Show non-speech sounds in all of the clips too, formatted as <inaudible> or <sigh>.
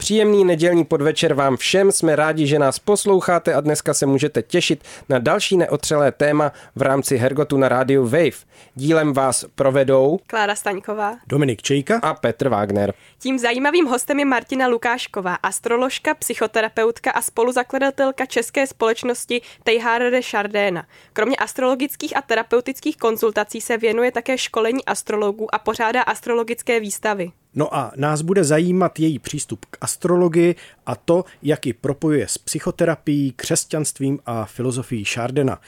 Příjemný nedělní podvečer vám všem, jsme rádi, že nás posloucháte a dneska se můžete těšit na další neotřelé téma v rámci Hergotu na rádiu Wave. Dílem vás provedou Klára Staňková. Dominik Čejka. a Petr Wagner. Tím zajímavým hostem je Martina Lukášková, astroložka, psychoterapeutka a spoluzakladatelka české společnosti Teilhard de Chardin. Kromě astrologických a terapeutických konzultací se věnuje také školení astrologů a pořádá astrologické výstavy. No a nás bude zajímat její přístup k astrologii a to, jak ji propojuje s psychoterapií, křesťanstvím a filozofií Chardena.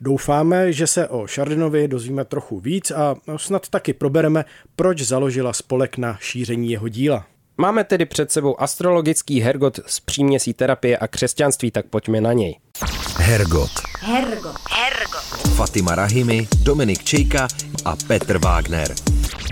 Doufáme, že se o Chardinovi dozvíme trochu víc a snad taky probereme, proč založila spolek na šíření jeho díla. Máme tedy před sebou astrologický Hergot z příměsí terapie a křesťanství, tak pojďme na něj. Hergot. Hergot. Hergot. Fatima Rahimi, Dominik Čejka a Petr Wagner.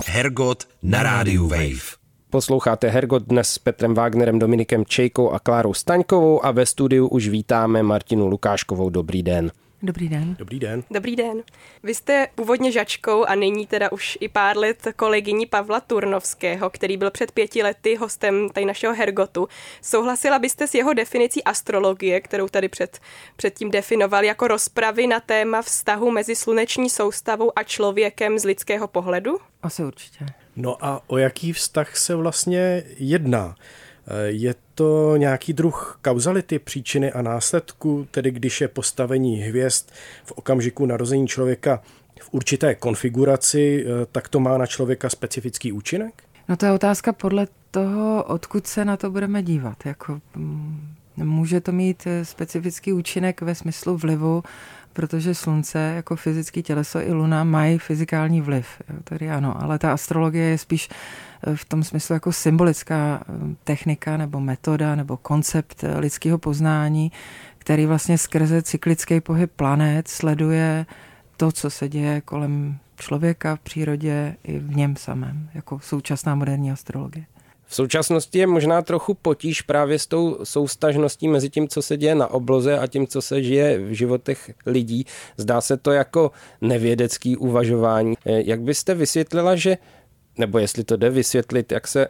Hergot na rádiu Wave. Posloucháte Hergot dnes s Petrem Wagnerem, Dominikem Čejkou a Klárou Staňkovou a ve studiu už vítáme Martinu Lukáškovou. Dobrý den. Dobrý den. Dobrý den. Dobrý den. Vy jste původně žačkou a nyní teda už i pár let kolegyní Pavla Turnovského, který byl před pěti lety hostem tady našeho Hergotu. Souhlasila byste s jeho definicí astrologie, kterou tady před, předtím definoval jako rozpravy na téma vztahu mezi sluneční soustavou a člověkem z lidského pohledu? Asi určitě. No a o jaký vztah se vlastně jedná? Je to nějaký druh kauzality, příčiny a následku, tedy když je postavení hvězd v okamžiku narození člověka v určité konfiguraci, tak to má na člověka specifický účinek? No to je otázka podle toho, odkud se na to budeme dívat. Jako, mm, může to mít eh, specifický účinek ve smyslu vlivu, protože slunce jako fyzické těleso i luna mají fyzikální vliv. Jo, tedy ano, ale ta astrologie je spíš eh, v tom smyslu jako symbolická eh, technika nebo metoda nebo koncept lidského poznání, který vlastně skrze cyklický pohyb planet sleduje to, co se děje kolem člověka v přírodě i v něm samém, jako současná moderní astrologie. V současnosti je možná trochu potíž právě s tou soustažností mezi tím, co se děje na obloze a tím, co se žije v životech lidí. Zdá se to jako nevědecký uvažování. Jak byste vysvětlila, že, nebo jestli to jde vysvětlit, jak se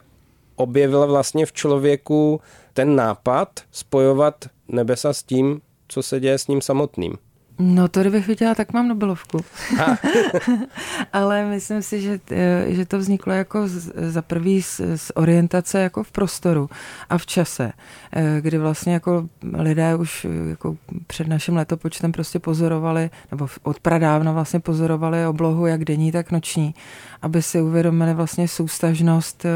objevil vlastně v člověku ten nápad spojovat nebesa s tím, co se děje s ním samotným? No to kdybych viděla, tak mám Nobelovku. <laughs> Ale myslím si, že, že to vzniklo jako z, za prvý z, z orientace jako v prostoru a v čase, kdy vlastně jako lidé už jako před naším letopočtem prostě pozorovali, nebo od pradávna vlastně pozorovali oblohu jak denní, tak noční, aby si uvědomili vlastně soustažnost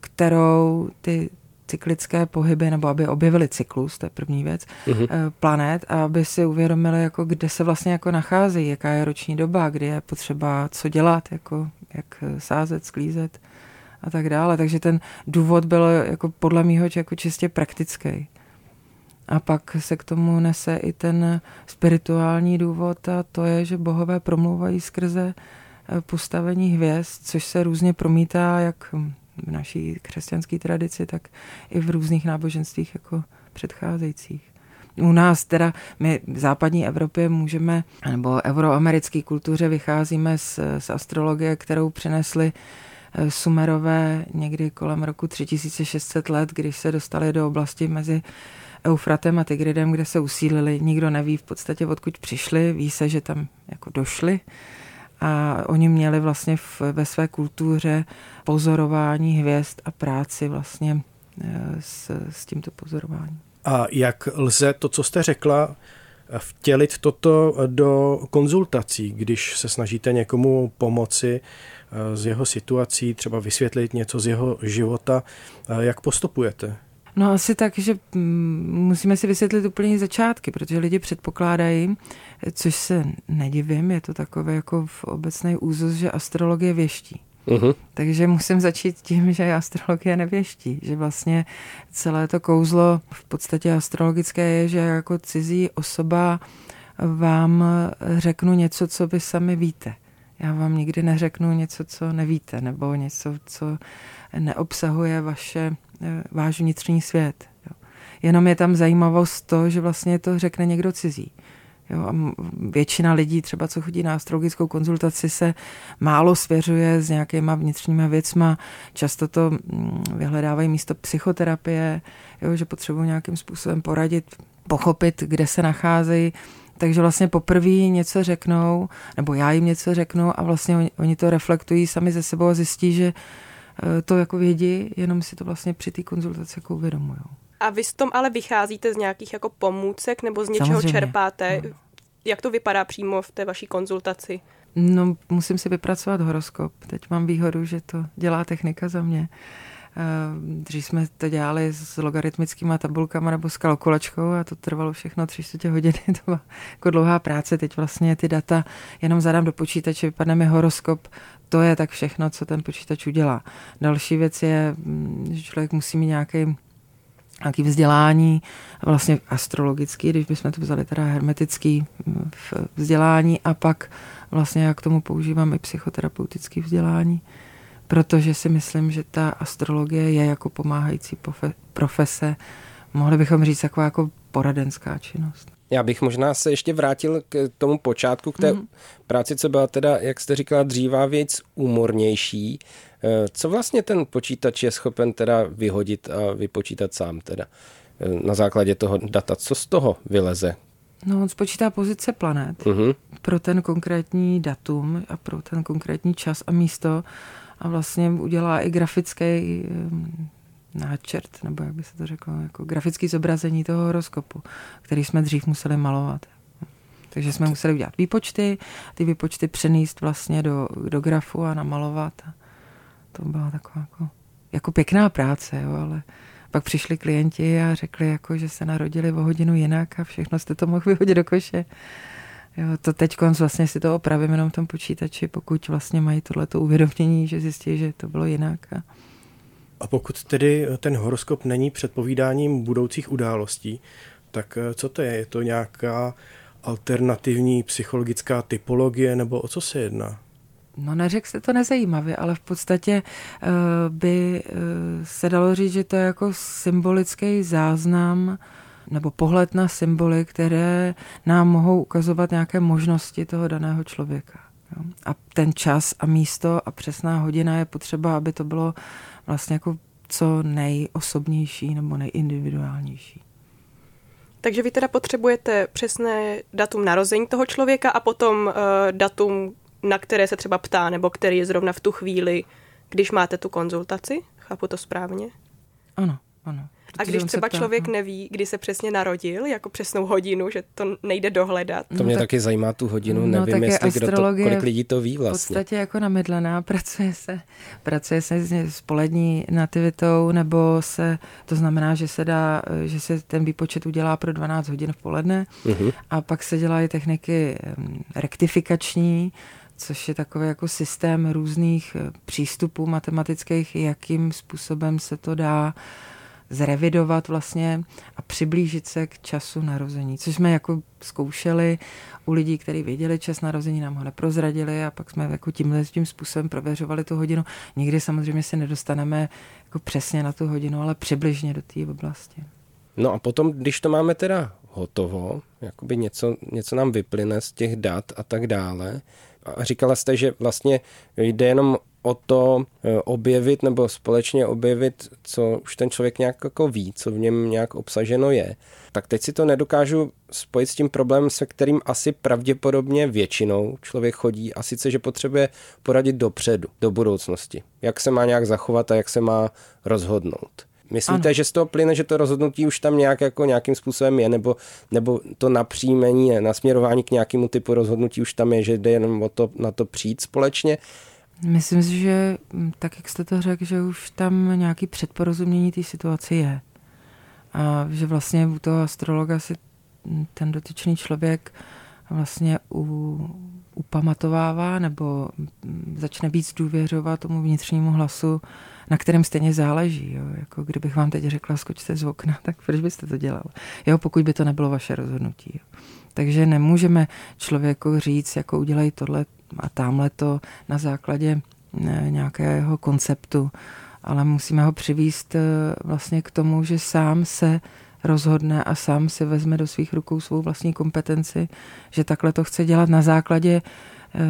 kterou ty cyklické pohyby, nebo aby objevili cyklus, to je první věc, uh-huh. planet a aby si uvědomili, jako kde se vlastně jako nacházejí, jaká je roční doba, kdy je potřeba co dělat, jako jak sázet, sklízet a tak dále. Takže ten důvod byl jako podle mýho jako čistě praktický. A pak se k tomu nese i ten spirituální důvod a to je, že bohové promlouvají skrze eh, postavení hvězd, což se různě promítá jak v naší křesťanské tradici, tak i v různých náboženstvích jako předcházejících. U nás teda, my v západní Evropě můžeme, nebo euroamerické kultuře vycházíme z, z astrologie, kterou přinesli eh, Sumerové někdy kolem roku 3600 let, když se dostali do oblasti mezi Eufratem a Tigridem, kde se usílili. Nikdo neví v podstatě, odkud přišli, ví se, že tam jako došli a oni měli vlastně v, ve své kultuře pozorování hvězd a práci vlastně e, s, s tímto pozorováním. A jak lze to, co jste řekla, vtělit toto do konzultací, když se snažíte někomu pomoci e, z jeho situací, třeba vysvětlit něco z jeho života, e, jak postupujete? No asi tak, že mm, musíme si vysvětlit úplně začátky, protože lidi předpokládají, což se nedivím, je to takové jako v obecné úzus, že astrologie věští. Uh-huh. Takže musím začít tím, že astrologie nevěští, že vlastně celé to kouzlo v podstatě astrologické je, že jako cizí osoba vám řeknu něco, co vy sami víte. Já vám nikdy neřeknu něco, co nevíte, nebo něco, co neobsahuje vaše, váš vnitřní svět. Jo. Jenom je tam zajímavost to, že vlastně to řekne někdo cizí. Jo, a většina lidí, třeba co chodí na astrologickou konzultaci, se málo svěřuje s nějakýma vnitřníma věcma. Často to vyhledávají místo psychoterapie, jo, že potřebují nějakým způsobem poradit, pochopit, kde se nacházejí. Takže vlastně poprvé něco řeknou, nebo já jim něco řeknu a vlastně oni, oni to reflektují sami ze sebou a zjistí, že eh, to jako vědí, jenom si to vlastně při té konzultaci jako uvědomují. A vy s tom ale vycházíte z nějakých jako pomůcek nebo z něčeho Samozřejmě. čerpáte? No. Jak to vypadá přímo v té vaší konzultaci? No, musím si vypracovat horoskop. Teď mám výhodu, že to dělá technika za mě. Eh, dřív jsme to dělali s logaritmickými tabulkami nebo s kalkulačkou a to trvalo všechno tři čtvrtě hodiny. <laughs> To byla jako dlouhá práce. Teď vlastně ty data jenom zadám do počítače, vypadne mi horoskop. To je tak všechno, co ten počítač udělá. Další věc je, mm, že člověk musí mít nějaký nějaký vzdělání, vlastně astrologický, když bychom to vzali teda hermetický mm, vzdělání a pak vlastně já k tomu používám i psychoterapeutický vzdělání, protože si myslím, že ta astrologie je jako pomáhající profese, mohli bychom říct taková jako poradenská činnost. Já bych možná se ještě vrátil k tomu počátku, k té mm. práci, co byla teda, jak jste říkala, dřívá věc úmornější. Eh, co vlastně ten počítač je schopen teda vyhodit a vypočítat sám teda eh, na základě toho data? Co z toho vyleze? No, on spočítá pozice planet uh-huh. pro ten konkrétní datum a pro ten konkrétní čas a místo a vlastně udělá i grafický náčrt, nebo jak by se to řeklo, jako grafický zobrazení toho horoskopu, který jsme dřív museli malovat. Takže jsme museli udělat výpočty, ty výpočty přenést vlastně do, do grafu a namalovat. A to byla taková jako, jako pěkná práce, jo, ale pak přišli klienti a řekli, jako, že se narodili o hodinu jinak a všechno jste to mohl vyhodit <laughs> do koše. Jo, to teď vlastně si to opravím jenom v tom počítači, pokud vlastně mají tohleto uvědomění, že zjistí, že to bylo jinak. A... a pokud tedy ten horoskop není předpovídáním budoucích událostí, tak eh, co to je? Je to nějaká alternativní psychologická typologie, nebo o co se jedná? No neřekl se to nezajímavě, ale v podstatě uh, by uh, se dalo říct, že to je jako symbolický záznam nebo pohled na symboly, které nám mohou ukazovat nějaké možnosti toho daného člověka. Jo? A ten čas a místo a přesná hodina je potřeba, aby to bylo vlastně jako co nejosobnější nebo nejindividuálnější. Takže vy teda potřebujete přesné datum narození toho člověka a potom uh, datum, na které se třeba ptá, nebo který je zrovna v tu chvíli, když máte tu konzultaci? Chápu to správně? Ano, ano. A když třeba ptá, člověk no. neví, kdy se přesně narodil, jako přesnou hodinu, že to nejde dohledat. To mě no, taky zajímá tu hodinu, no, nevím, jestli kdo to, kolik lidí to ví vlastně. V podstatě jako namydlená, <laughs> pracuje se, pracuje se s polední nativitou, nebo se, to znamená, že se dá, že se ten výpočet udělá pro 12 hodin v poledne uh-huh. a pak se dělají techniky rektifikační, což je takový jako systém různých eh, přístupů matematických, jakým způsobem se to dá zrevidovat vlastně a přiblížit se k času narození, což jsme jako zkoušeli u lidí, kteří věděli čas narození, nám ho neprozradili a pak jsme jako tímhle tím způsobem prověřovali tu hodinu. Nikdy samozřejmě se nedostaneme jako přesně na tu hodinu, ale přibližně do té oblasti. No a potom, když to máme teda hotovo, jakoby něco, něco nám vyplyne z těch dat a tak dále, a říkala jste, že vlastně jde jenom o to eh, objevit nebo společně objevit, co už ten člověk nějak jako ví, co v něm nějak obsaženo je. Tak teď si to nedokážu spojit s tím problémem, se kterým asi pravděpodobně většinou člověk chodí a sice, že potřebuje poradit dopředu, do budoucnosti. Jak se má nějak zachovat a jak se má rozhodnout. Myslíte, ano. že z toho plyne, že to rozhodnutí už tam nějak jako nějakým způsobem je, nebo, nebo to napříjmení, nasměrování k nějakému typu rozhodnutí už tam je, že jde jenom o to, na to přijít společně? Myslím si, že mm, tak, jak jste to řekl, že už tam nějaký předporozumění té situaci je. A že vlastně u toho astrologa si ten dotyčný člověk vlastně u, upamatovává nebo mm, začne víc důvěřovat tomu vnitřnímu hlasu, na kterém stejně záleží. Jo. Jako kdybych vám teď řekla, skočte z okna, <laughs> tak proč byste to dělal? Jo, pokud by to nebylo vaše rozhodnutí. Jo. Takže nemůžeme člověku říct, jako udělej tohle a tamhle to na základě nějakého konceptu, ale musíme ho přivíst vlastně k tomu, že sám se rozhodne a sám si vezme do svých rukou svou vlastní kompetenci, že takhle to chce dělat na základě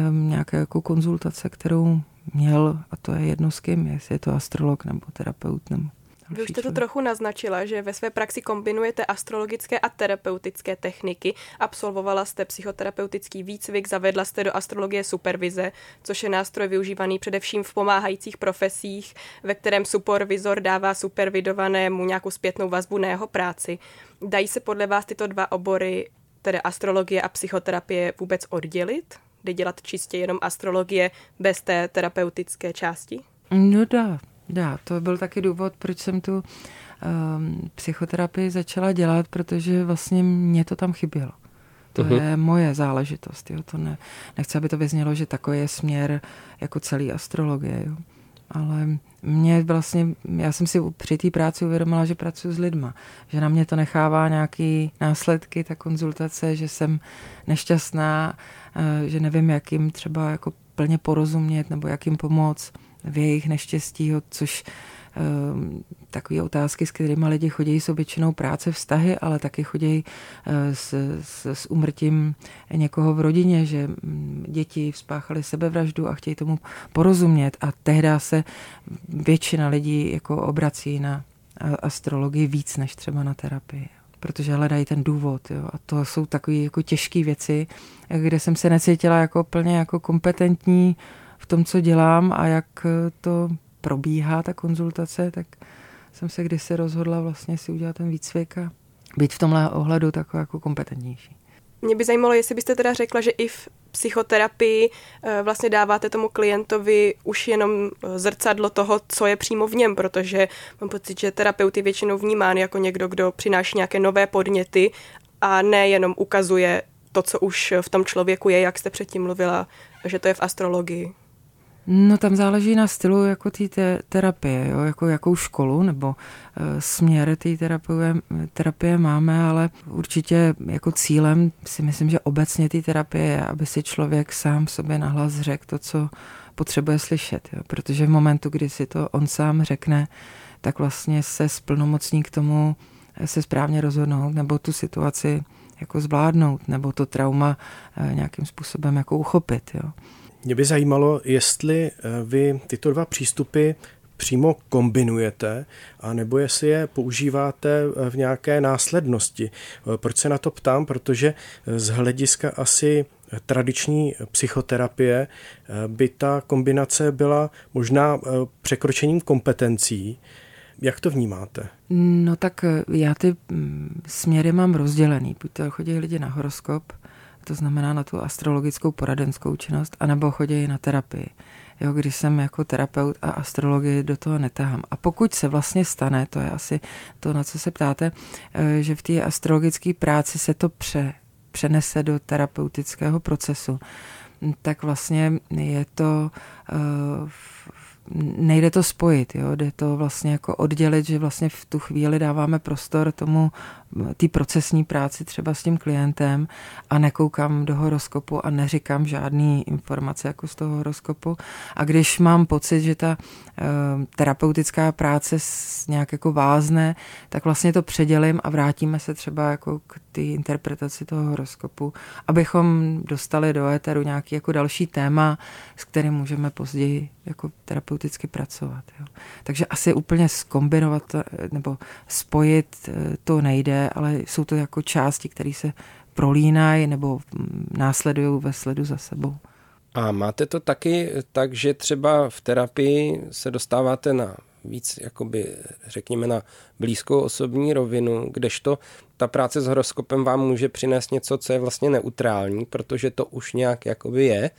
um, nějaké jako konzultace, kterou měl, a to je jedno s kým, jestli je to astrolog nebo terapeut nebo vy už jste to trochu naznačila, že ve své praxi kombinujete astrologické a terapeutické techniky. Absolvovala jste psychoterapeutický výcvik, zavedla jste do astrologie supervize, což je nástroj využívaný především v pomáhajících profesích, ve kterém supervizor dává supervidovanému nějakou zpětnou vazbu na jeho práci. Dají se podle vás tyto dva obory, tedy astrologie a psychoterapie, vůbec oddělit? Jde dělat čistě jenom astrologie bez té terapeutické části? No dá, Dá, to byl taky důvod, proč jsem tu um, psychoterapii začala dělat, protože vlastně mě to tam chybělo. To uh-huh. je moje záležitost. Jo. To ne, nechci, aby to vyznělo, že takový je směr jako celý astrologie. Jo. Ale mě vlastně, já jsem si při té práci uvědomila, že pracuji s lidma, že na mě to nechává nějaký následky, ta konzultace, že jsem nešťastná, eh, že nevím, jak jim třeba jako plně porozumět nebo jak jim pomoct v jejich neštěstí, což ehm, takové otázky, s kterými lidi chodí, jsou většinou práce, vztahy, ale taky chodí eh, s, s, s umrtím někoho v rodině, že mm, děti spáchali sebevraždu a chtějí tomu porozumět a tehdy se většina lidí jako obrací na astrologii víc než třeba na terapii protože hledají ten důvod. Jo. A to jsou takové jako těžké věci, kde jsem se necítila jako plně jako kompetentní tom, co dělám a jak to probíhá, ta konzultace, tak jsem se kdysi rozhodla vlastně si udělat ten výcvik a být v tomhle ohledu takový jako kompetentnější. Mě by zajímalo, jestli byste teda řekla, že i v psychoterapii eh, vlastně dáváte tomu klientovi už jenom eh, zrcadlo toho, co je přímo v něm, protože mám pocit, že terapeut je většinou vnímán jako někdo, kdo přináší nějaké nové podněty a ne jenom ukazuje to, co už v tom člověku je, jak jste předtím mluvila, že to je v astrologii. No tam záleží na stylu jako té te- terapie, jo? jako jakou školu nebo uh, směr té terapie, terapie máme, ale určitě jako cílem si myslím, že obecně té terapie je, aby si člověk sám sobě nahlas řekl to, co potřebuje slyšet, jo? protože v momentu, kdy si to on sám řekne, tak vlastně se splnomocní k tomu se správně rozhodnout nebo tu situaci jako zvládnout, nebo to trauma uh, nějakým způsobem jako uchopit. Jo? Mě by zajímalo, jestli eh, vy tyto dva přístupy přímo kombinujete, a nebo jestli je používáte eh, v nějaké následnosti. Eh, proč se na to ptám? Protože z hlediska asi tradiční psychoterapie by ta kombinace byla možná překročením kompetencí. Jak to vnímáte? No tak já ty mm, směry mám rozdělený. Buď to chodí lidi na horoskop, to znamená na tu astrologickou poradenskou činnost, anebo chodí na terapii. Jo, když jsem jako terapeut a astrologii do toho netahám. A pokud se vlastně stane, to je asi to, na co se ptáte, eh, že v té astrologické práci se to pře, přenese do terapeutického procesu, tak vlastně je to uh, nejde to spojit, jo? jde to vlastně jako oddělit, že vlastně v tu chvíli dáváme prostor tomu té procesní práci třeba s tím klientem a nekoukám do horoskopu a neříkám žádný informace jako z toho horoskopu. A když mám pocit, že ta e, terapeutická práce nějak jako vázne, tak vlastně to předělím a vrátíme se třeba jako k té interpretaci toho horoskopu, abychom dostali do éteru nějaký jako další téma, s kterým můžeme později jako terapeuticky pracovat. Jo. Takže asi úplně skombinovat eh, nebo spojit eh, to nejde, ale jsou to jako části, které se prolínají nebo následují ve sledu za sebou. A máte to taky tak, že třeba v terapii se dostáváte na víc, jakoby, řekněme, na blízkou osobní rovinu, kdežto ta práce s horoskopem vám může přinést něco, co je vlastně neutrální, protože to už nějak jakoby je.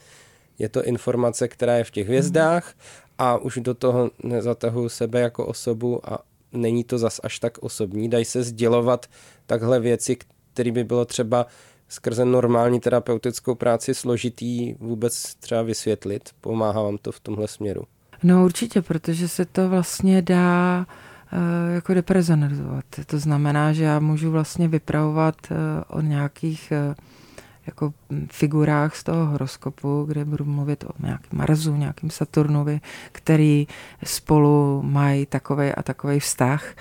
Je to informace, která je v těch hvězdách a už do toho nezatahuji sebe jako osobu a není to zas až tak osobní. Dají se sdělovat takhle věci, které by bylo třeba skrze normální terapeutickou práci složitý vůbec třeba vysvětlit. Pomáhá vám to v tomhle směru? No určitě, protože se to vlastně dá uh, jako reprezentovat. To znamená, že já můžu vlastně vypravovat uh, o nějakých uh, jako figurách z toho horoskopu, kde budu mluvit o nějakém Marsu, nějakým Saturnovi, který spolu mají takový a takový vztah,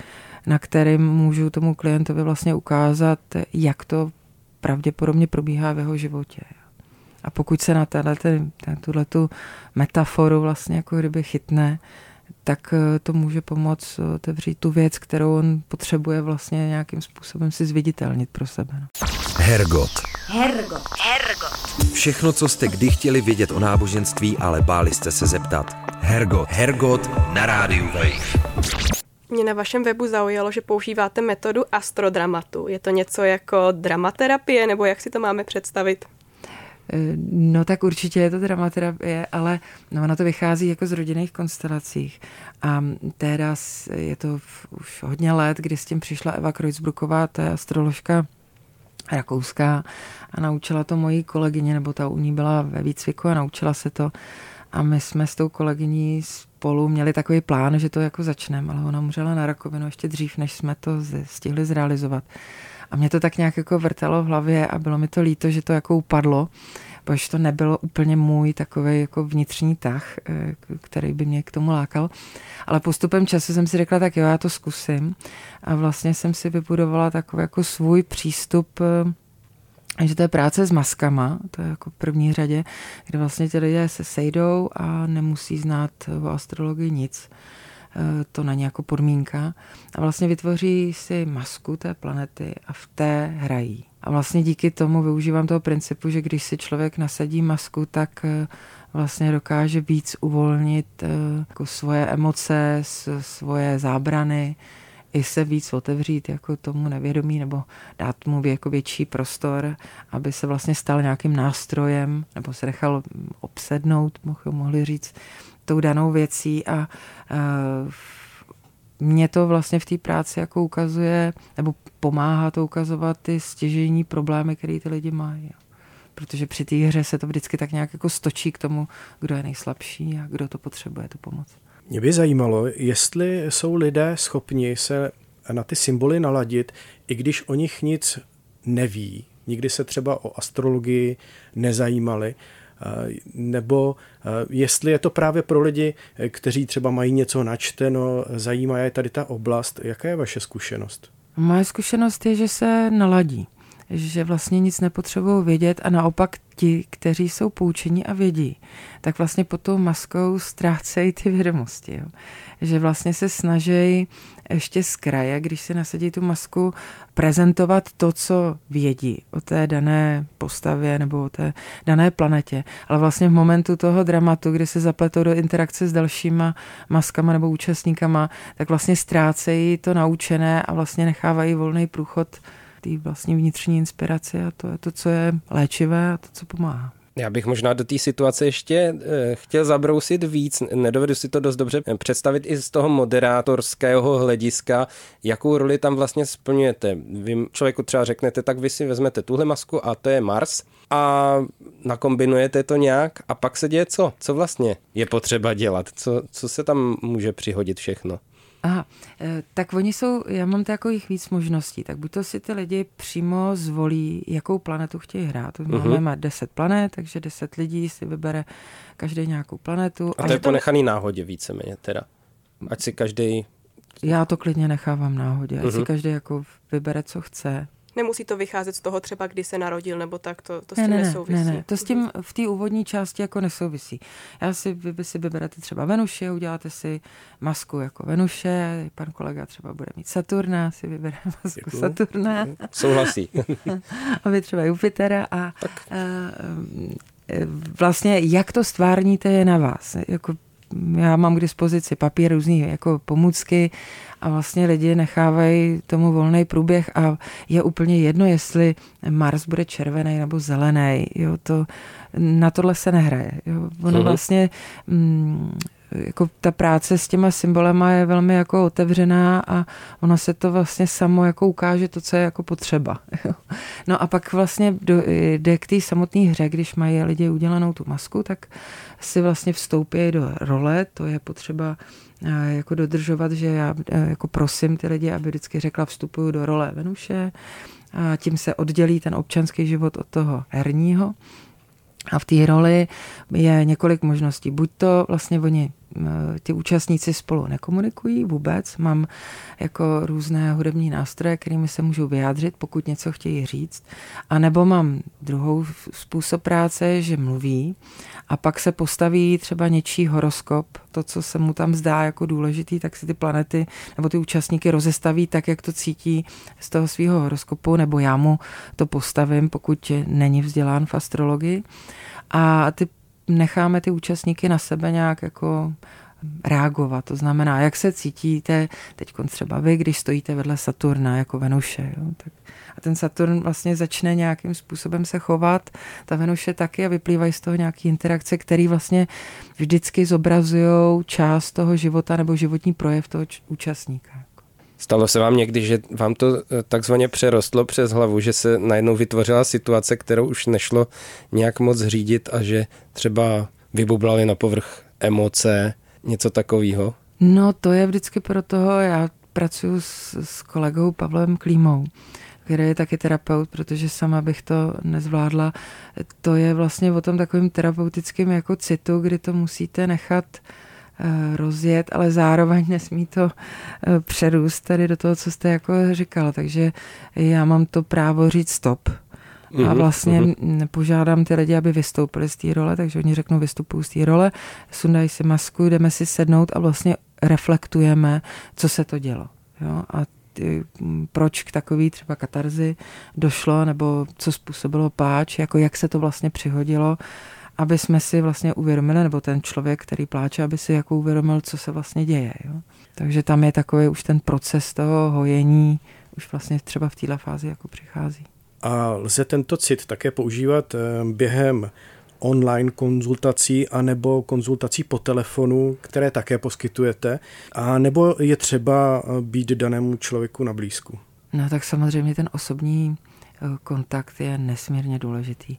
na kterým můžu tomu klientovi vlastně ukázat, jak to pravděpodobně probíhá v jeho životě. A pokud se na tuhle tu metaforu vlastně jako kdyby chytne, tak eh, to může pomoct otevřít tu věc, kterou on potřebuje vlastně nějakým způsobem si zviditelnit pro sebe. No. Hergot. Hergot. Hergot. Všechno, co jste kdy chtěli vědět o náboženství, ale báli jste se zeptat. Hergot. Hergot na rádiu Wave. Mě na vašem webu zaujalo, že používáte metodu astrodramatu. Je to něco jako dramaterapie, nebo jak si to máme představit? No tak určitě je to dramaterapie, ale no, ono to vychází jako z rodinných konstelací. A teraz je to už hodně let, kdy s tím přišla Eva Kreuzbruková, to je astroložka rakouská a naučila to mojí kolegyně, nebo ta u ní byla ve výcviku a naučila se to. A my jsme s tou kolegyní spolu měli takový plán, že to jako začneme, ale ona umřela na rakovinu ještě dřív, než jsme to stihli zrealizovat. A mě to tak nějak jako vrtalo v hlavě a bylo mi to líto, že to jako upadlo, protože to nebylo úplně můj takový jako vnitřní tah, eh, který by mě k tomu lákal. Ale postupem času jsem si řekla, tak jo, já to zkusím. A vlastně jsem si vybudovala takový jako svůj přístup eh, že to je práce s maskama, to je jako v první řadě, kde vlastně ti lidé se sejdou a nemusí znát o astrologii nic. Eh, to na jako podmínka a vlastně vytvoří si masku té planety a v té hrají. A vlastně díky tomu využívám toho principu, že když si člověk nasadí masku, tak eh, vlastně dokáže víc uvolnit eh, jako svoje emoce, svoje zábrany, i se víc otevřít jako tomu nevědomí nebo dát mu jako větší prostor, aby se vlastně stal nějakým nástrojem nebo se nechal obsednout, mohli říct, tou danou věcí a mě to vlastně v té práci jako ukazuje, nebo pomáhá to ukazovat ty stěžení problémy, které ty lidi mají. Protože při té hře se to vždycky tak nějak jako stočí k tomu, kdo je nejslabší a kdo to potřebuje, tu pomoc. Mě by zajímalo, jestli jsou lidé schopni se na ty symboly naladit, i když o nich nic neví, nikdy se třeba o astrologii nezajímali, nebo eh, jestli je to právě pro lidi, eh, kteří třeba mají něco načteno, zajímá je tady ta oblast. Jaká je vaše zkušenost? Moje zkušenost je, že se naladí, že vlastně nic nepotřebují vědět a naopak ti, kteří jsou poučení a vědí, tak vlastně pod tou maskou ztrácejí ty vědomosti. Jo. Že vlastně se snaží ještě z kraje, když si nasadí tu masku, prezentovat to, co vědí o té dané postavě nebo o té dané planetě. Ale vlastně v momentu toho dramatu, kdy se zapletou do interakce s dalšíma maskama nebo účastníkama, tak vlastně ztrácejí to naučené a vlastně nechávají volný průchod té vlastní vnitřní inspiraci a to je to, co je léčivé a to, co pomáhá. Já bych možná do té situace ještě eh, chtěl zabrousit víc. Nedovedu si to dost dobře představit i z toho moderátorského hlediska, jakou roli tam vlastně splňujete. Vy člověku třeba řeknete, tak vy si vezmete tuhle masku a to je Mars a nakombinujete to nějak a pak se děje co? Co vlastně je potřeba dělat? Co, co se tam může přihodit všechno? Aha, eh, tak oni jsou, já mám takových víc možností, tak buď to si ty lidi přímo zvolí, jakou planetu chtějí hrát. Uh-huh. Máme 10 planet, takže 10 lidí si vybere každý nějakou planetu. A to je to... ponechaný náhodě víceméně teda. Ať si každý já to klidně nechávám náhodě, ať uh-huh. si mhm. každý jako vybere, co chce. Nemusí to vycházet z toho třeba, kdy se narodil, nebo tak, to, to s tím ne, ne, nesouvisí. Ne, ne, to s tím v té úvodní části jako nesouvisí. Já si, vy, vy si vyberete třeba Venuše, uděláte si masku jako Venuše, pan kolega třeba bude mít Saturna, si vybere <laughs> masku Děkuju. Saturna. Souhlasí. <laughs> a vy třeba Jupitera a, tak. a vlastně jak to stvárníte je na vás. Jako já mám k dispozici papír, různý jako pomůcky a vlastně lidi nechávají tomu volný průběh a je úplně jedno, jestli Mars bude červený nebo zelený. Jo, to, na tohle se nehraje. Jo. Ono uh-huh. vlastně mm, jako ta práce s těma symbolema je velmi jako otevřená a ono se to vlastně samo jako ukáže to, co je jako potřeba. <laughs> No a pak vlastně jde k té samotné hře, když mají lidi udělanou tu masku, tak si vlastně vstoupí do role, to je potřeba eh, jako dodržovat, že já eh, jako prosím ty lidi, aby vždycky řekla, vstupuju do role Venuše a tím se oddělí ten občanský život od toho herního. A v té roli je několik možností. Buď to vlastně oni ty účastníci spolu nekomunikují vůbec. Mám jako různé hudební nástroje, kterými se můžou vyjádřit, pokud něco chtějí říct. A nebo mám druhou způsob práce, že mluví a pak se postaví třeba něčí horoskop, to, co se mu tam zdá jako důležitý, tak si ty planety nebo ty účastníky rozestaví tak, jak to cítí z toho svého horoskopu, nebo já mu to postavím, pokud není vzdělán v astrologii. A ty necháme ty účastníky na sebe nějak jako reagovat. To znamená, jak se cítíte teď třeba vy, když stojíte vedle Saturna jako Venuše. Jo? Tak a ten Saturn vlastně začne nějakým způsobem se chovat, ta Venuše taky a vyplývají z toho nějaké interakce, které vlastně vždycky zobrazují část toho života nebo životní projev toho účastníka. Stalo se vám někdy, že vám to eh, takzvaně přerostlo přes hlavu, že se najednou vytvořila situace, kterou už nešlo nějak moc řídit a že třeba vybublaly na povrch emoce, něco takového? No to je vždycky pro toho, já pracuji s, s kolegou Pavlem Klímou, který je taky terapeut, protože sama bych to nezvládla. To je vlastně o tom takovým terapeutickým jako citu, kdy to musíte nechat uh, rozjet, ale zároveň nesmí to eh, přerůst tady do toho, co jste jako říkal. Takže já mám to právo říct stop. A mhm, vlastně mm-hmm. požádám ty lidi, aby vystoupili z té role, takže oni řeknou, vystupují z té role, sundají si masku, jdeme si sednout a vlastně reflektujeme, co se to dělo. Jo? A ty, proč k takový třeba katarzy došlo, nebo co způsobilo páč, jako jak se to vlastně přihodilo aby jsme si vlastně uvědomili, nebo ten člověk, který pláče, aby si jako uvědomil, co se vlastně děje. Jo? Takže tam je takový už ten proces toho hojení, už vlastně třeba v téhle fázi jako přichází. A lze tento cit také používat eh, během online konzultací anebo konzultací po telefonu, které také poskytujete, a nebo je třeba eh, být danému člověku na blízku? No tak samozřejmě ten osobní eh, kontakt je nesmírně důležitý.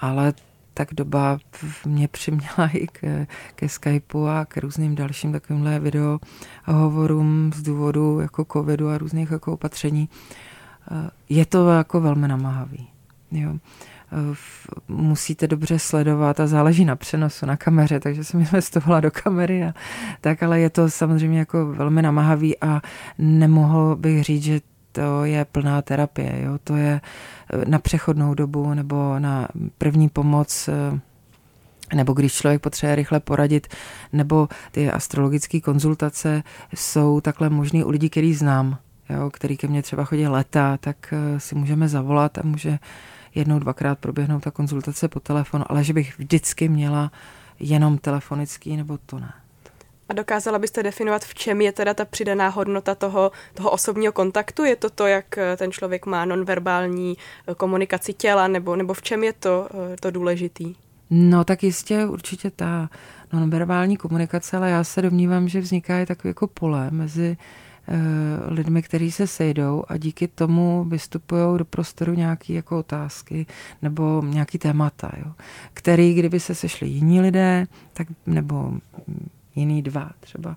Ale tak doba mě přiměla i ke, ke Skypeu a k různým dalším takovýmhle video hovorům z důvodu jako covidu a různých jako opatření. Eh, je to jako velmi namáhavý. Jo. Eh, musíte dobře sledovat a záleží na přenosu, na kameře, takže jsem investovala do kamery a tak, ale je to samozřejmě jako velmi namáhavý a nemohl bych říct, že to je plná terapie. Jo? To je eh, na přechodnou dobu nebo na první pomoc eh, nebo když člověk potřebuje rychle poradit, nebo ty astrologické konzultace jsou takhle možný u lidí, který znám, jo, který ke mně třeba chodí leta, tak eh, si můžeme zavolat a může jednou, dvakrát proběhnout ta konzultace po telefonu, ale že bych vždycky měla jenom telefonický, nebo to ne. A dokázala byste definovat, v čem je teda ta přidaná hodnota toho, toho osobního kontaktu? Je to to, jak eh, ten člověk má nonverbální eh, komunikaci těla, nebo, nebo v čem je to, eh, to důležitý? No tak jistě určitě ta nonverbální komunikace, ale já se domnívám, že vzniká i takové jako pole mezi lidmi, kteří se sejdou a díky tomu vystupují do prostoru nějaké jako otázky nebo nějaký témata, jo, který, kdyby se sešli jiní lidé, tak nebo jiný dva třeba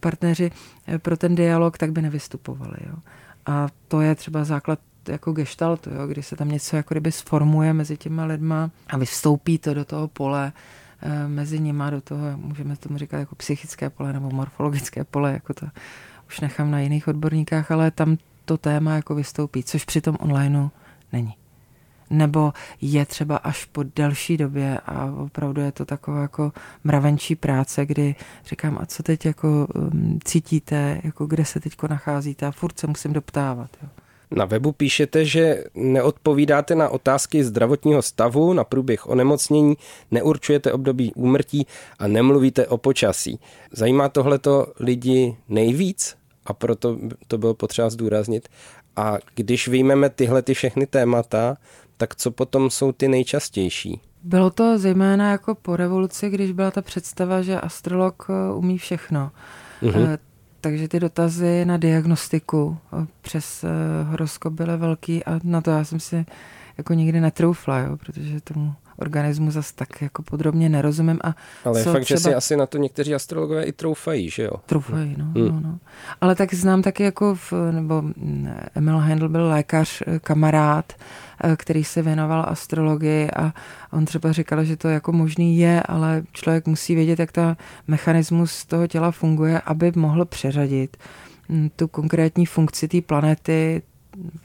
partneři eh, pro ten dialog, tak by nevystupovali. Jo. A to je třeba základ jako gestaltu, jo, kdy se tam něco jako kdyby sformuje mezi těma lidma a vystoupí to do toho pole e, mezi nima, do toho, můžeme tomu říkat jako psychické pole nebo morfologické pole, jako to už nechám na jiných odborníkách, ale tam to téma jako vystoupí, což při tom onlineu není nebo je třeba až po delší době a opravdu je to taková jako mravenčí práce, kdy říkám, a co teď jako um, cítíte, jako kde se teď nacházíte a furt se musím doptávat. Jo. Na webu píšete, že neodpovídáte na otázky zdravotního stavu, na průběh onemocnění, neurčujete období úmrtí a nemluvíte o počasí. Zajímá tohleto lidi nejvíc a proto to bylo potřeba zdůraznit. A když vyjmeme tyhle ty všechny témata, tak co potom jsou ty nejčastější? Bylo to zejména jako po revoluci, když byla ta představa, že astrolog eh, umí všechno. Mm-hmm. Takže ty dotazy na diagnostiku eh, přes horoskop byly velký a na to já jsem si jako nikdy netroufla, jo, protože tomu organismu zase tak jako podrobně nerozumím. A Ale je fakt, třeba... že si asi na to někteří astrologové i troufají, že jo? Troufají, no, hmm. no, no. Ale tak znám taky jako, v, nebo mm, Emil Handel byl lékař, kamarád, který se věnoval astrologii a on třeba říkal, že to jako možný je, ale člověk musí vědět, jak ta mechanismus toho těla funguje, aby mohl přeřadit mm, tu konkrétní funkci té planety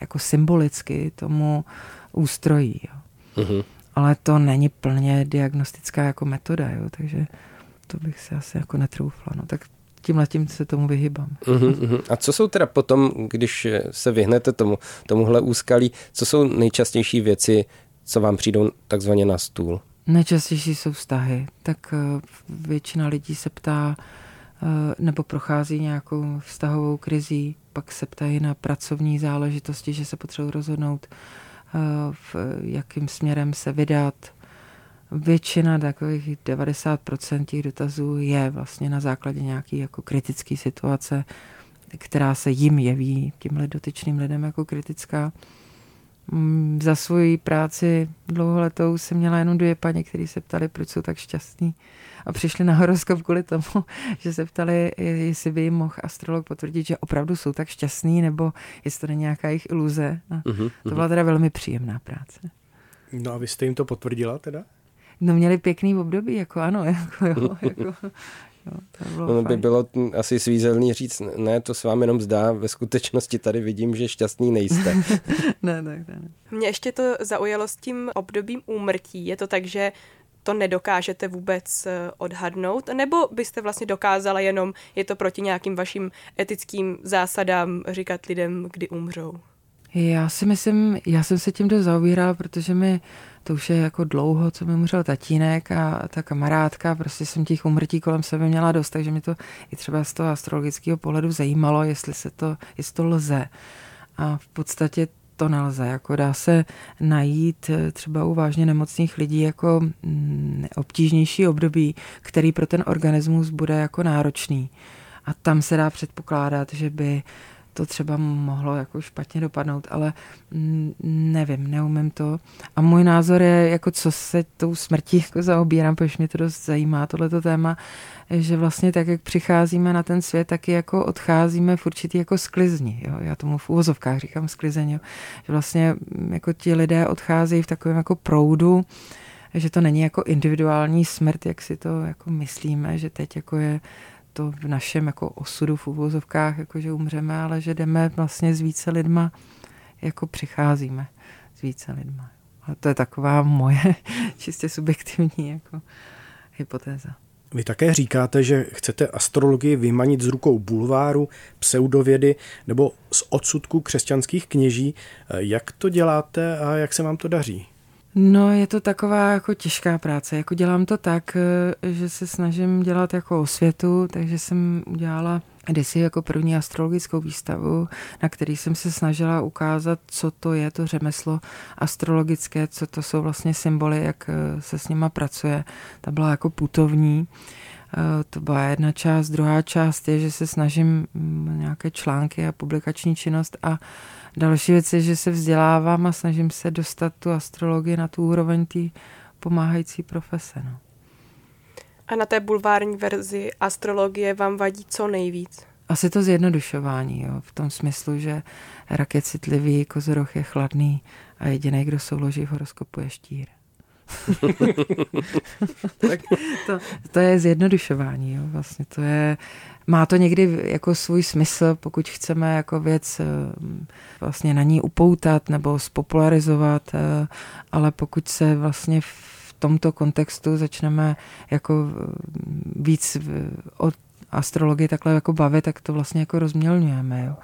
jako symbolicky tomu ústrojí. Jo. Mm-hmm ale to není plně diagnostická jako metoda, jo, takže to bych si asi jako netroufla. No. Tak tímhle tím se tomu vyhybám. Uh-huh, uh-huh. A co jsou teda potom, když se vyhnete tomu, tomuhle úskalí, co jsou nejčastější věci, co vám přijdou takzvaně na stůl? Nejčastější jsou vztahy. Tak eh, většina lidí se ptá, eh, nebo prochází nějakou vztahovou krizí, pak se ptají na pracovní záležitosti, že se potřebují rozhodnout, v jakým směrem se vydat. Většina takových 90% těch dotazů je vlastně na základě nějaký jako kritické situace, která se jim jeví, těmhle dotyčným lidem jako kritická. Mm, za svoji práci dlouholetou jsem měla jenom dvě paní, které se ptali, proč jsou tak šťastní a přišli na horoskop kvůli tomu, <laughs> že se ptali, jestli by jim mohl astrolog potvrdit, že opravdu jsou tak šťastní, nebo jestli to není nějaká jejich iluze. A uh-huh, to byla teda velmi příjemná práce. No a vy jste jim to potvrdila teda? No měli pěkný období, jako ano, <laughs> jako, jo, jako, <laughs> Jo, to bylo ono by bylo asi svízelný říct, ne, to s vámi jenom zdá, ve skutečnosti tady vidím, že šťastný nejste. <laughs> ne, ne, ne. Mě ještě to zaujalo s tím obdobím úmrtí. Je to tak, že to nedokážete vůbec eh, odhadnout, nebo byste vlastně dokázala jenom, je to proti nějakým vašim etickým zásadám říkat lidem, kdy umřou? Já si myslím, já jsem se tím dost zaobírala, protože mi to už je jako dlouho, co mi umřel tatínek a ta kamarádka, prostě jsem těch umrtí kolem sebe měla dost, takže mi to i třeba z toho astrologického pohledu zajímalo, jestli se to, jestli to lze. A v podstatě to nelze. Jako dá se najít eh, třeba u vážně nemocných lidí jako mm, obtížnější období, který pro ten organismus bude jako náročný. A tam se dá předpokládat, že by to třeba mohlo jako špatně dopadnout, ale nevím, neumím to. A můj názor je, jako co se tou smrtí jako zaobírám, protože mě to dost zajímá, tohleto téma, že vlastně tak, jak přicházíme na ten svět, taky jako odcházíme v určitý jako sklizni. Jo? Já tomu v úvozovkách říkám sklizeň, jo? že vlastně mm, jako ti lidé odcházejí v takovém jako proudu, že to není jako individuální smrt, jak si to jako myslíme, že teď jako je to v našem jako osudu v uvozovkách, jako že umřeme, ale že jdeme vlastně s více lidma, jako přicházíme s více lidma. A to je taková moje <laughs> čistě subjektivní jako hypotéza. Vy také říkáte, že chcete astrologii vymanit z rukou bulváru, pseudovědy nebo z odsudku křesťanských kněží. Jak to děláte a jak se vám to daří? No, je to taková jako těžká práce. Jako dělám to tak, eh, že se snažím dělat jako osvětu, takže jsem udělala kdysi jako první astrologickou výstavu, na který jsem se snažila ukázat, co to je to řemeslo astrologické, co to jsou vlastně symboly, jak eh, se s nima pracuje. Ta byla jako putovní. Eh, to byla jedna část. Druhá část je, že se snažím mm, nějaké články a publikační činnost a Další věc je, že se vzdělávám a snažím se dostat tu astrologii na tu úroveň té pomáhající profese. No. A na té bulvární verzi astrologie vám vadí co nejvíc? Asi to zjednodušování, jo, v tom smyslu, že rak je citlivý, kozoroch je chladný a jediný, kdo souloží v horoskopu je štír. <laughs> <laughs> tak to, to je zjednodušování, jo, vlastně to je má to někdy jako svůj smysl, pokud chceme jako věc eh, vlastně na ní upoutat nebo spopularizovat, eh, ale pokud se vlastně v tomto kontextu začneme jako eh, víc o astrologii takhle jako bavit, tak to vlastně jako rozmělňujeme. Jo?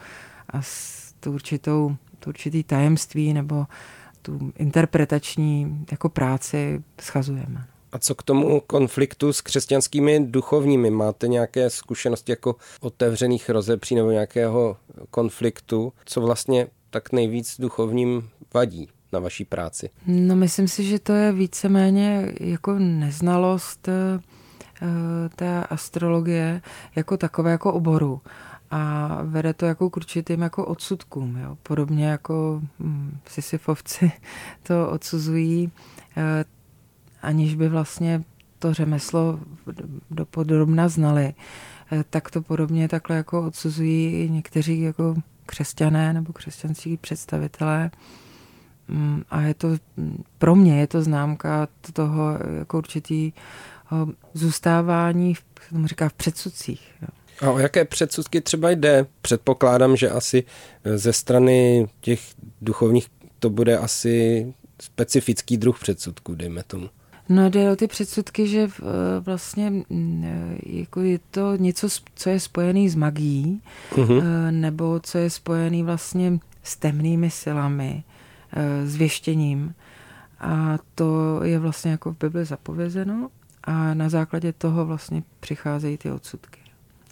A s tu určitou, tu určitý tajemství nebo tu interpretační jako práci schazujeme. A co k tomu konfliktu s křesťanskými duchovními? Máte nějaké zkušenosti jako otevřených rozepří nebo nějakého konfliktu? Co vlastně tak nejvíc duchovním vadí na vaší práci? No myslím si, že to je víceméně jako neznalost eh, té astrologie jako takové jako oboru a vede to jako k určitým jako odsudkům. Jo. Podobně jako hm, Sisyfovci <laughs> to odsuzují, eh, aniž by vlastně to řemeslo dopodrobna znali, eh, tak to podobně takhle jako odsuzují někteří jako křesťané nebo křesťanský představitelé. Mm, a je to, pro mě je to známka toho jako určitý zůstávání, v, tomu říká, v předsudcích. A o jaké předsudky třeba jde? Předpokládám, že asi ze strany těch duchovních to bude asi specifický druh předsudků, dejme tomu. No jde o ty předsudky, že vlastně jako je to něco, co je spojený s magií, uh-huh. nebo co je spojený vlastně s temnými silami, s věštěním. A to je vlastně jako v Bibli zapovězeno a na základě toho vlastně přicházejí ty odsudky.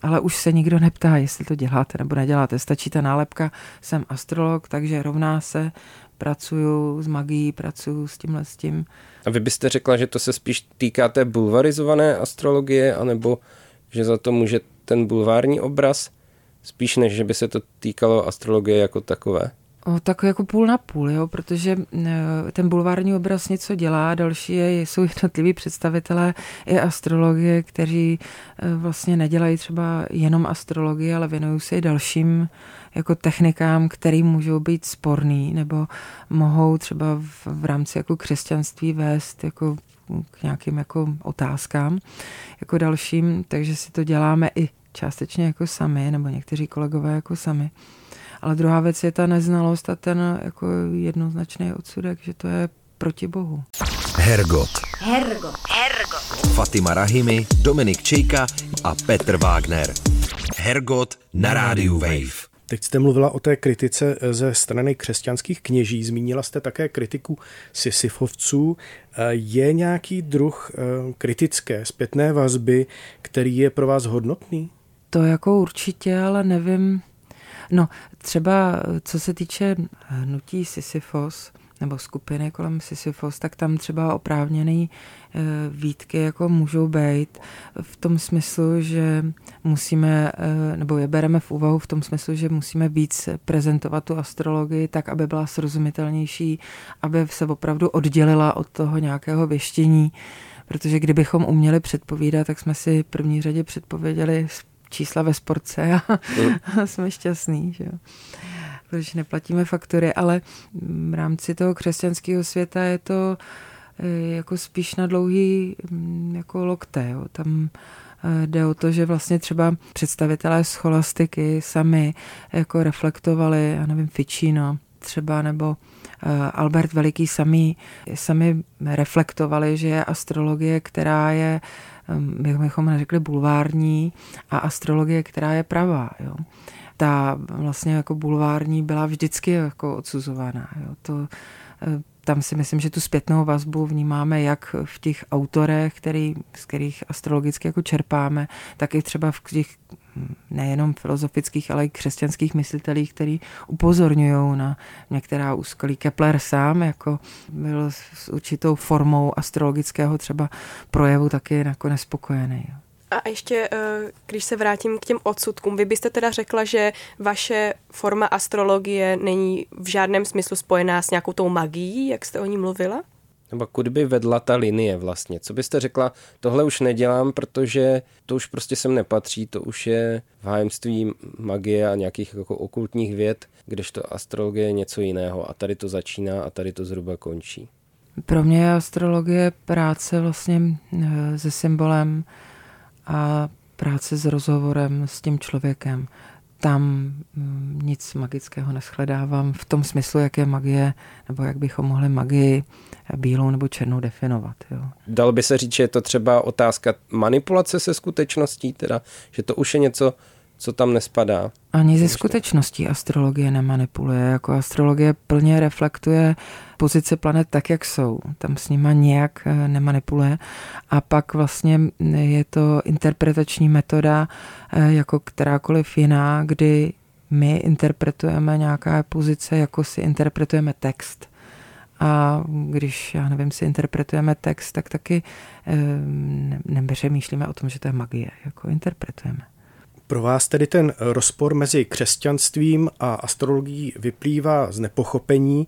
Ale už se nikdo neptá, jestli to děláte nebo neděláte. Stačí ta nálepka, jsem astrolog, takže rovná se, pracuju s magií, pracuju s tímhle s tím. A vy byste řekla, že to se spíš týká té bulvarizované astrologie, anebo že za to může ten bulvární obraz, spíš než že by se to týkalo astrologie jako takové? O, tak jako půl na půl, jo, protože e, ten bulvární obraz něco dělá, další je, jsou jednotliví představitelé i astrologie, kteří e, vlastně nedělají třeba jenom astrologii, ale věnují se i dalším jako technikám, které můžou být sporný nebo mohou třeba v, v rámci jako křesťanství vést jako k nějakým jako otázkám jako dalším, takže si to děláme i částečně jako sami, nebo někteří kolegové jako sami. Ale druhá věc je ta neznalost a ten jako jednoznačný odsudek, že to je proti Bohu. Hergot. Hergot. Hergot. Fatima Rahimi, Dominik Čejka a Petr Wagner. Hergot na rádiu Wave. Teď jste mluvila o té kritice ze strany křesťanských kněží, zmínila jste také kritiku sisyfovců. Je nějaký druh eh, kritické zpětné vazby, který je pro vás hodnotný? To jako určitě, ale nevím, No, třeba co se týče hnutí Sisyfos, nebo skupiny kolem Sisyfos, tak tam třeba oprávněný eh, výtky jako můžou být v tom smyslu, že musíme, eh, nebo je bereme v úvahu v tom smyslu, že musíme víc prezentovat tu astrologii tak, aby byla srozumitelnější, aby se opravdu oddělila od toho nějakého věštění, protože kdybychom uměli předpovídat, tak jsme si v první řadě předpověděli čísla ve sportce a, mm. <laughs> a jsme šťastní, že jo. Protože neplatíme faktory, ale v rámci toho křesťanského světa je to eh, jako spíš na dlouhý mm, jako lokte, jo. Tam eh, jde o to, že vlastně třeba představitelé scholastiky sami jako reflektovali, já nevím, Ficino třeba, nebo eh, Albert Veliký sami, sami reflektovali, že je astrologie, která je jak bychom neřekli, bulvární a astrologie, která je pravá. Jo. Ta vlastně jako bulvární byla vždycky jako odsuzovaná. Jo. To, eh, tam si myslím, že tu zpětnou vazbu vnímáme jak v těch autorech, který, z kterých astrologicky jako čerpáme, tak i třeba v těch nejenom filozofických, ale i křesťanských myslitelích, který upozorňují na některá úskalí. Kepler sám jako byl s určitou formou astrologického třeba projevu taky nakonec spokojený. A ještě, eh, když se vrátím k těm odsudkům, vy byste teda řekla, že vaše forma astrologie není v žádném smyslu spojená s nějakou tou magií, jak jste o ní mluvila? Nebo kudy by vedla ta linie vlastně? Co byste řekla, tohle už nedělám, protože to už prostě sem nepatří, to už je v hájemství magie a nějakých jako okultních věd, kdežto astrologie je něco jiného a tady to začíná a tady to zhruba končí. Pro mě je astrologie práce vlastně se symbolem a práce s rozhovorem s tím člověkem tam mm, nic magického neschledávám v tom smyslu, jak je magie, nebo jak bychom mohli magii bílou nebo černou definovat. Jo. Dal by se říct, že je to třeba otázka manipulace se skutečností, teda, že to už je něco, co tam nespadá. Ani ze skutečností astrologie nemanipuluje. Jako astrologie plně reflektuje pozice planet tak, jak jsou. Tam s nima nějak eh, nemanipuluje. A pak vlastně je to interpretační metoda eh, jako kterákoliv jiná, kdy my interpretujeme nějaká pozice, jako si interpretujeme text. A když, já nevím, si interpretujeme text, tak taky e, nepřemýšlíme o tom, že to je magie, jako interpretujeme. Pro vás tedy ten rozpor mezi křesťanstvím a astrologií vyplývá z nepochopení.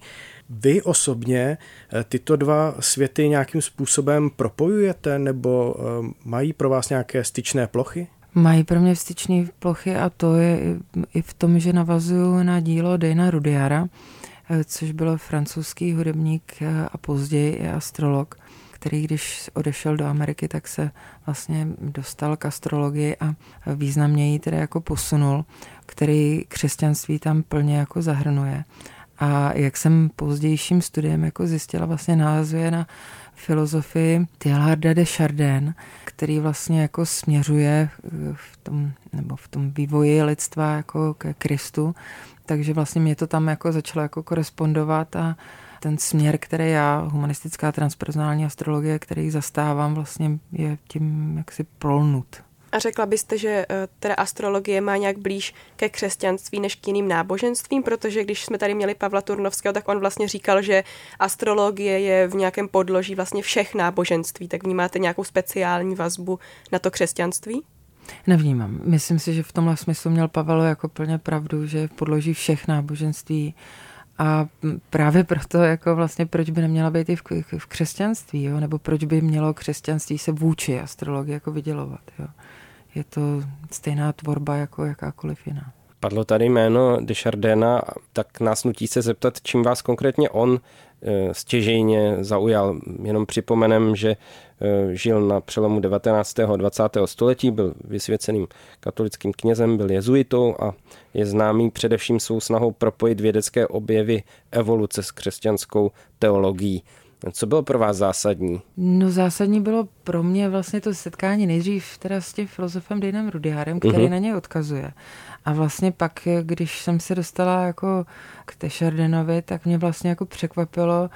Vy osobně eh, tyto dva světy nějakým způsobem propojujete nebo eh, mají pro vás nějaké styčné plochy? Mají pro mě styčné plochy a to je i v tom, že navazuju na dílo Dana Rudiara, eh, což byl francouzský hudebník a později i astrolog který když odešel do Ameriky, tak se vlastně dostal k astrologii a významně ji tedy jako posunul, který křesťanství tam plně jako zahrnuje. A jak jsem pozdějším studiem jako zjistila, vlastně názvuje na filozofii Teilharda de Chardin, který vlastně jako směřuje v tom, nebo v tom vývoji lidstva jako ke Kristu. Takže vlastně mě to tam jako začalo jako korespondovat a ten směr, který já, humanistická transpersonální astrologie, který zastávám, vlastně je tím jaksi prolnut. A řekla byste, že eh, teda astrologie má nějak blíž ke křesťanství než k jiným náboženstvím, protože když jsme tady měli Pavla Turnovského, tak on vlastně říkal, že astrologie je v nějakém podloží vlastně všech náboženství. Tak vnímáte nějakou speciální vazbu na to křesťanství? Nevnímám. Myslím si, že v tomhle smyslu měl Pavel jako plně pravdu, že v podloží všech náboženství a právě proto, jako vlastně, proč by neměla být i v, v křesťanství, jo? nebo proč by mělo křesťanství se vůči astrologii jako vydělovat. Jo? Je to stejná tvorba jako jakákoliv jiná. Padlo tady jméno Dechardena, tak nás nutí se zeptat, čím vás konkrétně on stěžejně zaujal. Jenom připomenem, že e, žil na přelomu 19. a 20. století, byl vysvěceným katolickým knězem, byl jezuitou a je známý především svou snahou propojit vědecké objevy evoluce s křesťanskou teologií. Co bylo pro vás zásadní? No zásadní bylo pro mě vlastně to setkání nejdřív teda s tím filozofem Dejnem Rudiárem, který uh-huh. na něj odkazuje. A vlastně pak, když jsem se dostala jako k Tešardenovi, tak mě vlastně jako překvapilo,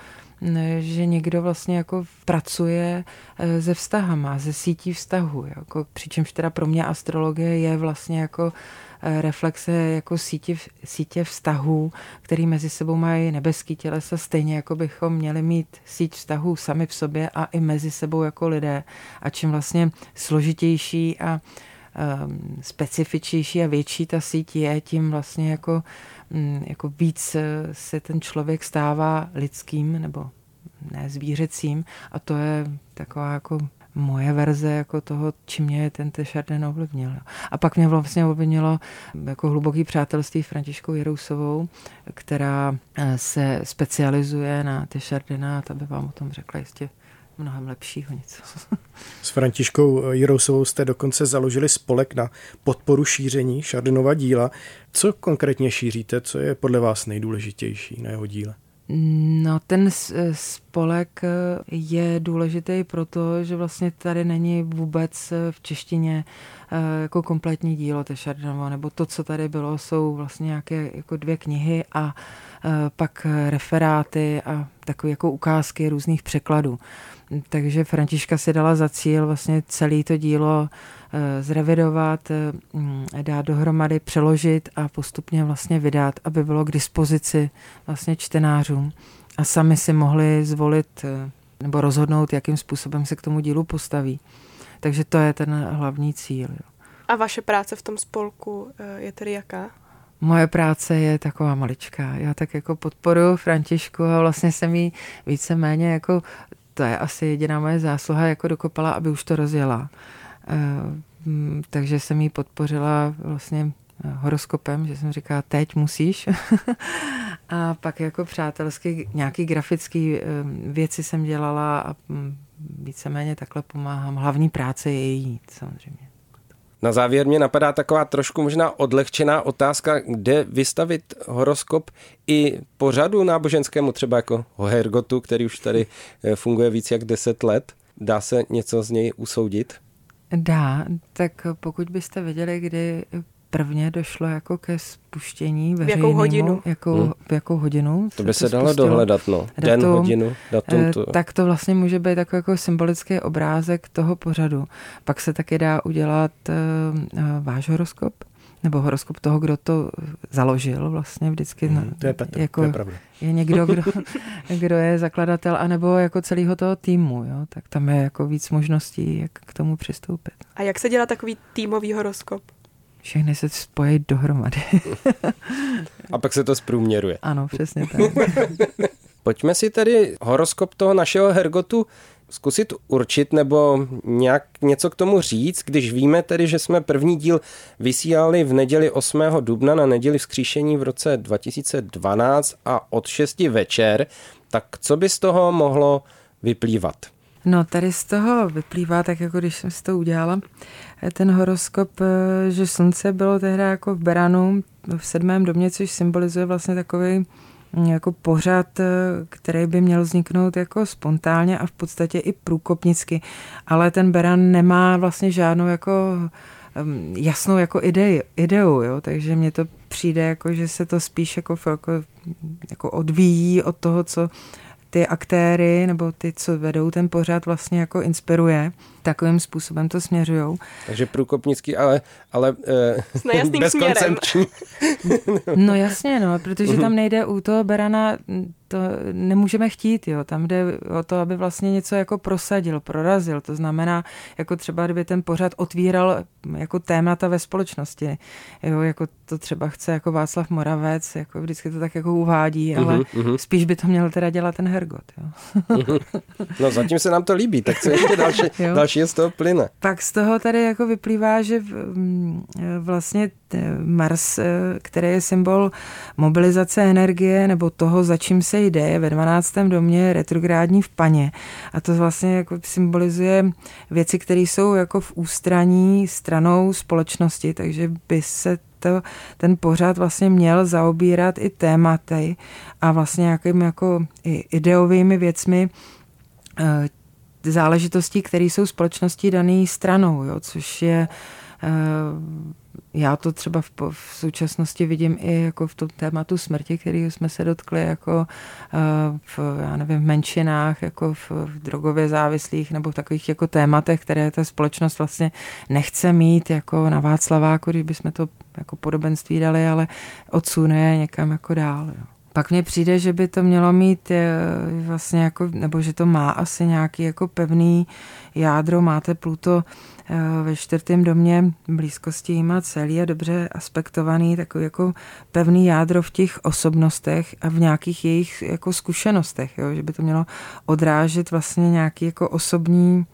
že někdo vlastně jako pracuje e, se vztahama, ze sítí vztahu. Jako, přičemž teda pro mě astrologie je vlastně jako reflexe jako sítě, sítě vztahů, který mezi sebou mají nebeský tělesa, stejně jako bychom měli mít síť vztahů sami v sobě a i mezi sebou jako lidé. A čím vlastně složitější a um, specifičnější a větší ta síť je, tím vlastně jako, um, jako víc eh, se ten člověk stává lidským nebo ne zvířecím a to je taková jako moje verze jako toho, čím mě ten Tešarden ovlivnil. A pak mě vlastně ovlivnilo jako hluboký přátelství Františkou Jerousovou, která eh, se specializuje na Tešardena a ta by vám o tom řekla jistě mnohem lepšího něco. S Františkou Jirousovou jste dokonce založili spolek na podporu šíření Šardenova díla. Co konkrétně šíříte, co je podle vás nejdůležitější na jeho díle? No, ten spolek je důležitý proto, že vlastně tady není vůbec v češtině eh, jako kompletní dílo Tešardenova, nebo to, co tady bylo, jsou vlastně nějaké jako dvě knihy a eh, pak referáty a takové jako ukázky různých překladů. Takže Františka si dala za cíl vlastně celé to dílo eh, zrevidovat, eh, dát dohromady, přeložit a postupně vlastně vydat, aby bylo k dispozici vlastně čtenářům a sami si mohli zvolit eh, nebo rozhodnout, jakým způsobem se k tomu dílu postaví. Takže to je ten hlavní cíl. Jo. A vaše práce v tom spolku je tedy jaká? Moje práce je taková maličká. Já tak jako podporuji Františku a vlastně jsem jí víceméně jako to je asi jediná moje zásluha, jako dokopala, aby už to rozjela. Eh, takže jsem jí podpořila vlastně eh, horoskopem, že jsem říkala, teď musíš. <laughs> a pak jako přátelsky nějaký grafický eh, věci jsem dělala a víceméně takhle pomáhám. Hlavní práce je jít, samozřejmě. Na závěr mě napadá taková trošku možná odlehčená otázka, kde vystavit horoskop i pořadu náboženskému, třeba jako Hergotu, který už tady funguje víc jak 10 let. Dá se něco z něj usoudit? Dá, tak pokud byste věděli, kdy prvně došlo jako ke spuštění veřejnému. V jakou hodinu? Jakou, hmm. v jakou hodinu. To by se, to dalo dohledat, no. Datum, Den, hodinu, datum. Eh, to. Tak to vlastně může být takový jako symbolický obrázek toho pořadu. Pak se taky dá udělat uh, váš horoskop, nebo horoskop toho, kdo to založil vlastně vždycky. Hmm, to je, Petr, jako, to je pravda. Je někdo, kdo, <laughs> kdo je zakladatel, anebo jako celého toho týmu, jo? tak tam je jako víc možností, jak k tomu přistoupit. A jak se dělá takový týmový horoskop? všechny se spojí dohromady. A pak se to zprůměruje. Ano, přesně tak. <laughs> Pojďme si tedy horoskop toho našeho Hergotu zkusit určit nebo nějak něco k tomu říct, když víme tedy, že jsme první díl vysílali v neděli 8. dubna na neděli vzkříšení v roce 2012 a od 6 večer, tak co by z toho mohlo vyplývat? No tady z toho vyplývá, tak jako když jsem si to udělala, ten horoskop, eh, že slunce bylo tehdy jako v Beranu v sedmém domě, což symbolizuje vlastně takový jako pořad, eh, který by měl vzniknout jako spontánně a v podstatě i průkopnicky. Ale ten Beran nemá vlastně žádnou jako jasnou jako idei, ideu, jo? takže mně to přijde jako, že se to spíš jako, jako, jako odvíjí od toho, co ty aktéry nebo ty, co vedou ten pořád vlastně jako inspiruje. Takovým způsobem to směřují. Takže průkopnický, ale, ale eh, <laughs> bezkoncepční. <laughs> no jasně, no, protože tam nejde u toho Berana to nemůžeme chtít, jo. Tam jde o to, aby vlastně něco jako prosadil, prorazil. To znamená, jako třeba, kdyby ten pořad otvíral jako témata ve společnosti. Jo, jako to třeba chce jako Václav Moravec, jako vždycky to tak jako uvádí, ale uh-huh, spíš by to měl teda dělat ten Hergot, jo. uh-huh. No zatím se nám to líbí, tak co ještě další, další z toho plyne? Pak z toho tady jako vyplývá, že vlastně Mars, eh, který je symbol mobilizace energie nebo toho, za čím se jde, je ve 12. domě retrográdní v paně. A to vlastně jako symbolizuje věci, které jsou jako v ústraní stranou společnosti, takže by se to, ten pořád vlastně měl zaobírat i tématy a vlastně nějakými jako i ideovými věcmi eh, záležitostí, které jsou společností daný stranou, jo, což je eh, já to třeba v, v současnosti vidím i jako v tom tématu smrti, který jsme se dotkli jako uh, v, já nevím, v menšinách, jako v, v drogově závislých nebo v takových jako tématech, které ta společnost vlastně nechce mít jako na Václaváku, když bychom to jako podobenství dali, ale odsune někam jako dál. Jo. Pak mně přijde, že by to mělo mít eh, vlastně jako, nebo že to má asi nějaký jako pevný jádro, máte Pluto eh, ve čtvrtém domě blízkosti jíma celý a dobře aspektovaný, takový jako pevný jádro v těch osobnostech a v nějakých jejich jako zkušenostech, jo? že by to mělo odrážet vlastně nějaký jako osobní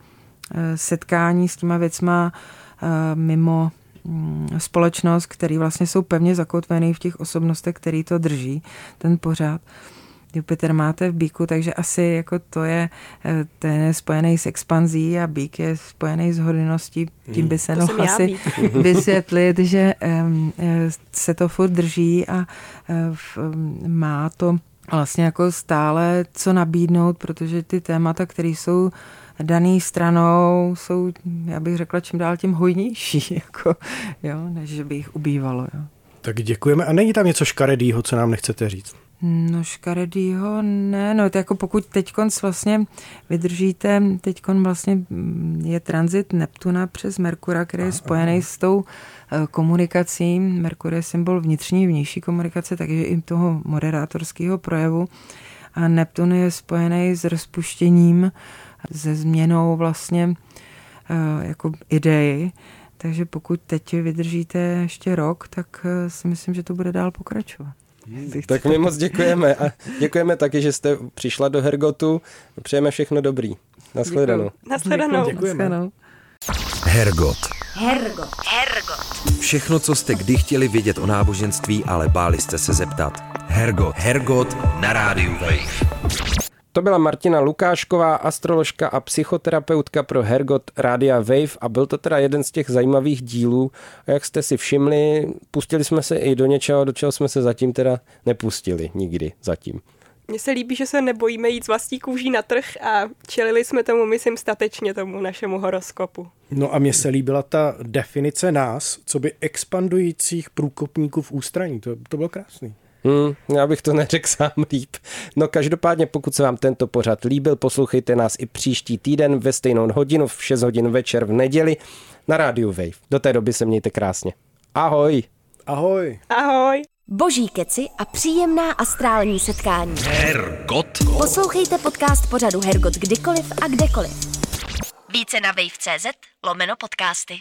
eh, setkání s těma věcma mimo společnost, který vlastně jsou pevně zakotvený v těch osobnostech, který to drží, ten pořád. Jupiter máte v bíku, takže asi jako to je, eh, ten je spojený s expanzí a bík je spojený s hodinností. Tím by se mohl asi <laughs> vysvětlit, že um, se to furt drží a um, má to vlastně jako stále co nabídnout, protože ty témata, které jsou daný stranou jsou, já bych řekla, čím dál tím hojnější, <laughs> jako, jo, než že by jich ubývalo. Jo. Tak děkujeme. A není tam něco škaredýho, co nám nechcete říct? No škaredýho ne, no to jako pokud teďkon vlastně vydržíte, teďkon vlastně je transit Neptuna přes Merkura, který je spojený s tou eh, komunikací. Merkur je symbol vnitřní vnější komunikace, takže i toho moderátorského projevu. A Neptun je spojený s rozpuštěním se změnou vlastně eh, jako idei. Takže pokud teď vydržíte ještě rok, tak eh, si myslím, že to bude dál pokračovat. Tak my moc děkujeme a děkujeme taky, že jste přišla do Hergotu. Přejeme všechno dobrý. Naschledanou. Naschledanou. Děkujeme. Hergot. Hergot. Hergot. Všechno, co jste kdy chtěli vědět o náboženství, ale báli jste se zeptat. Hergot. Hergot na rádiu Wave. To byla Martina Lukášková, astroložka a psychoterapeutka pro Hergot Rádia Wave a byl to teda jeden z těch zajímavých dílů. A jak jste si všimli, pustili jsme se i do něčeho, do čeho jsme se zatím teda nepustili nikdy zatím. Mně se líbí, že se nebojíme jít z vlastní kůží na trh a čelili jsme tomu, myslím, statečně tomu našemu horoskopu. No a mně se líbila ta definice nás, co by expandujících průkopníků v ústraní. To, to bylo krásný. Hmm, já bych to neřekl <laughs> sám líp. No každopádně, pokud se vám tento pořad líbil, poslouchejte nás i příští týden ve stejnou hodinu v 6 hodin večer v neděli na rádiu Wave. Do té doby se mějte krásně. Ahoj! Ahoj! Ahoj! Boží keci a příjemná astrální setkání. Hergot. Poslouchejte podcast pořadu Hergot kdykoliv a kdekoliv. Více na wave.cz lomeno podcasty.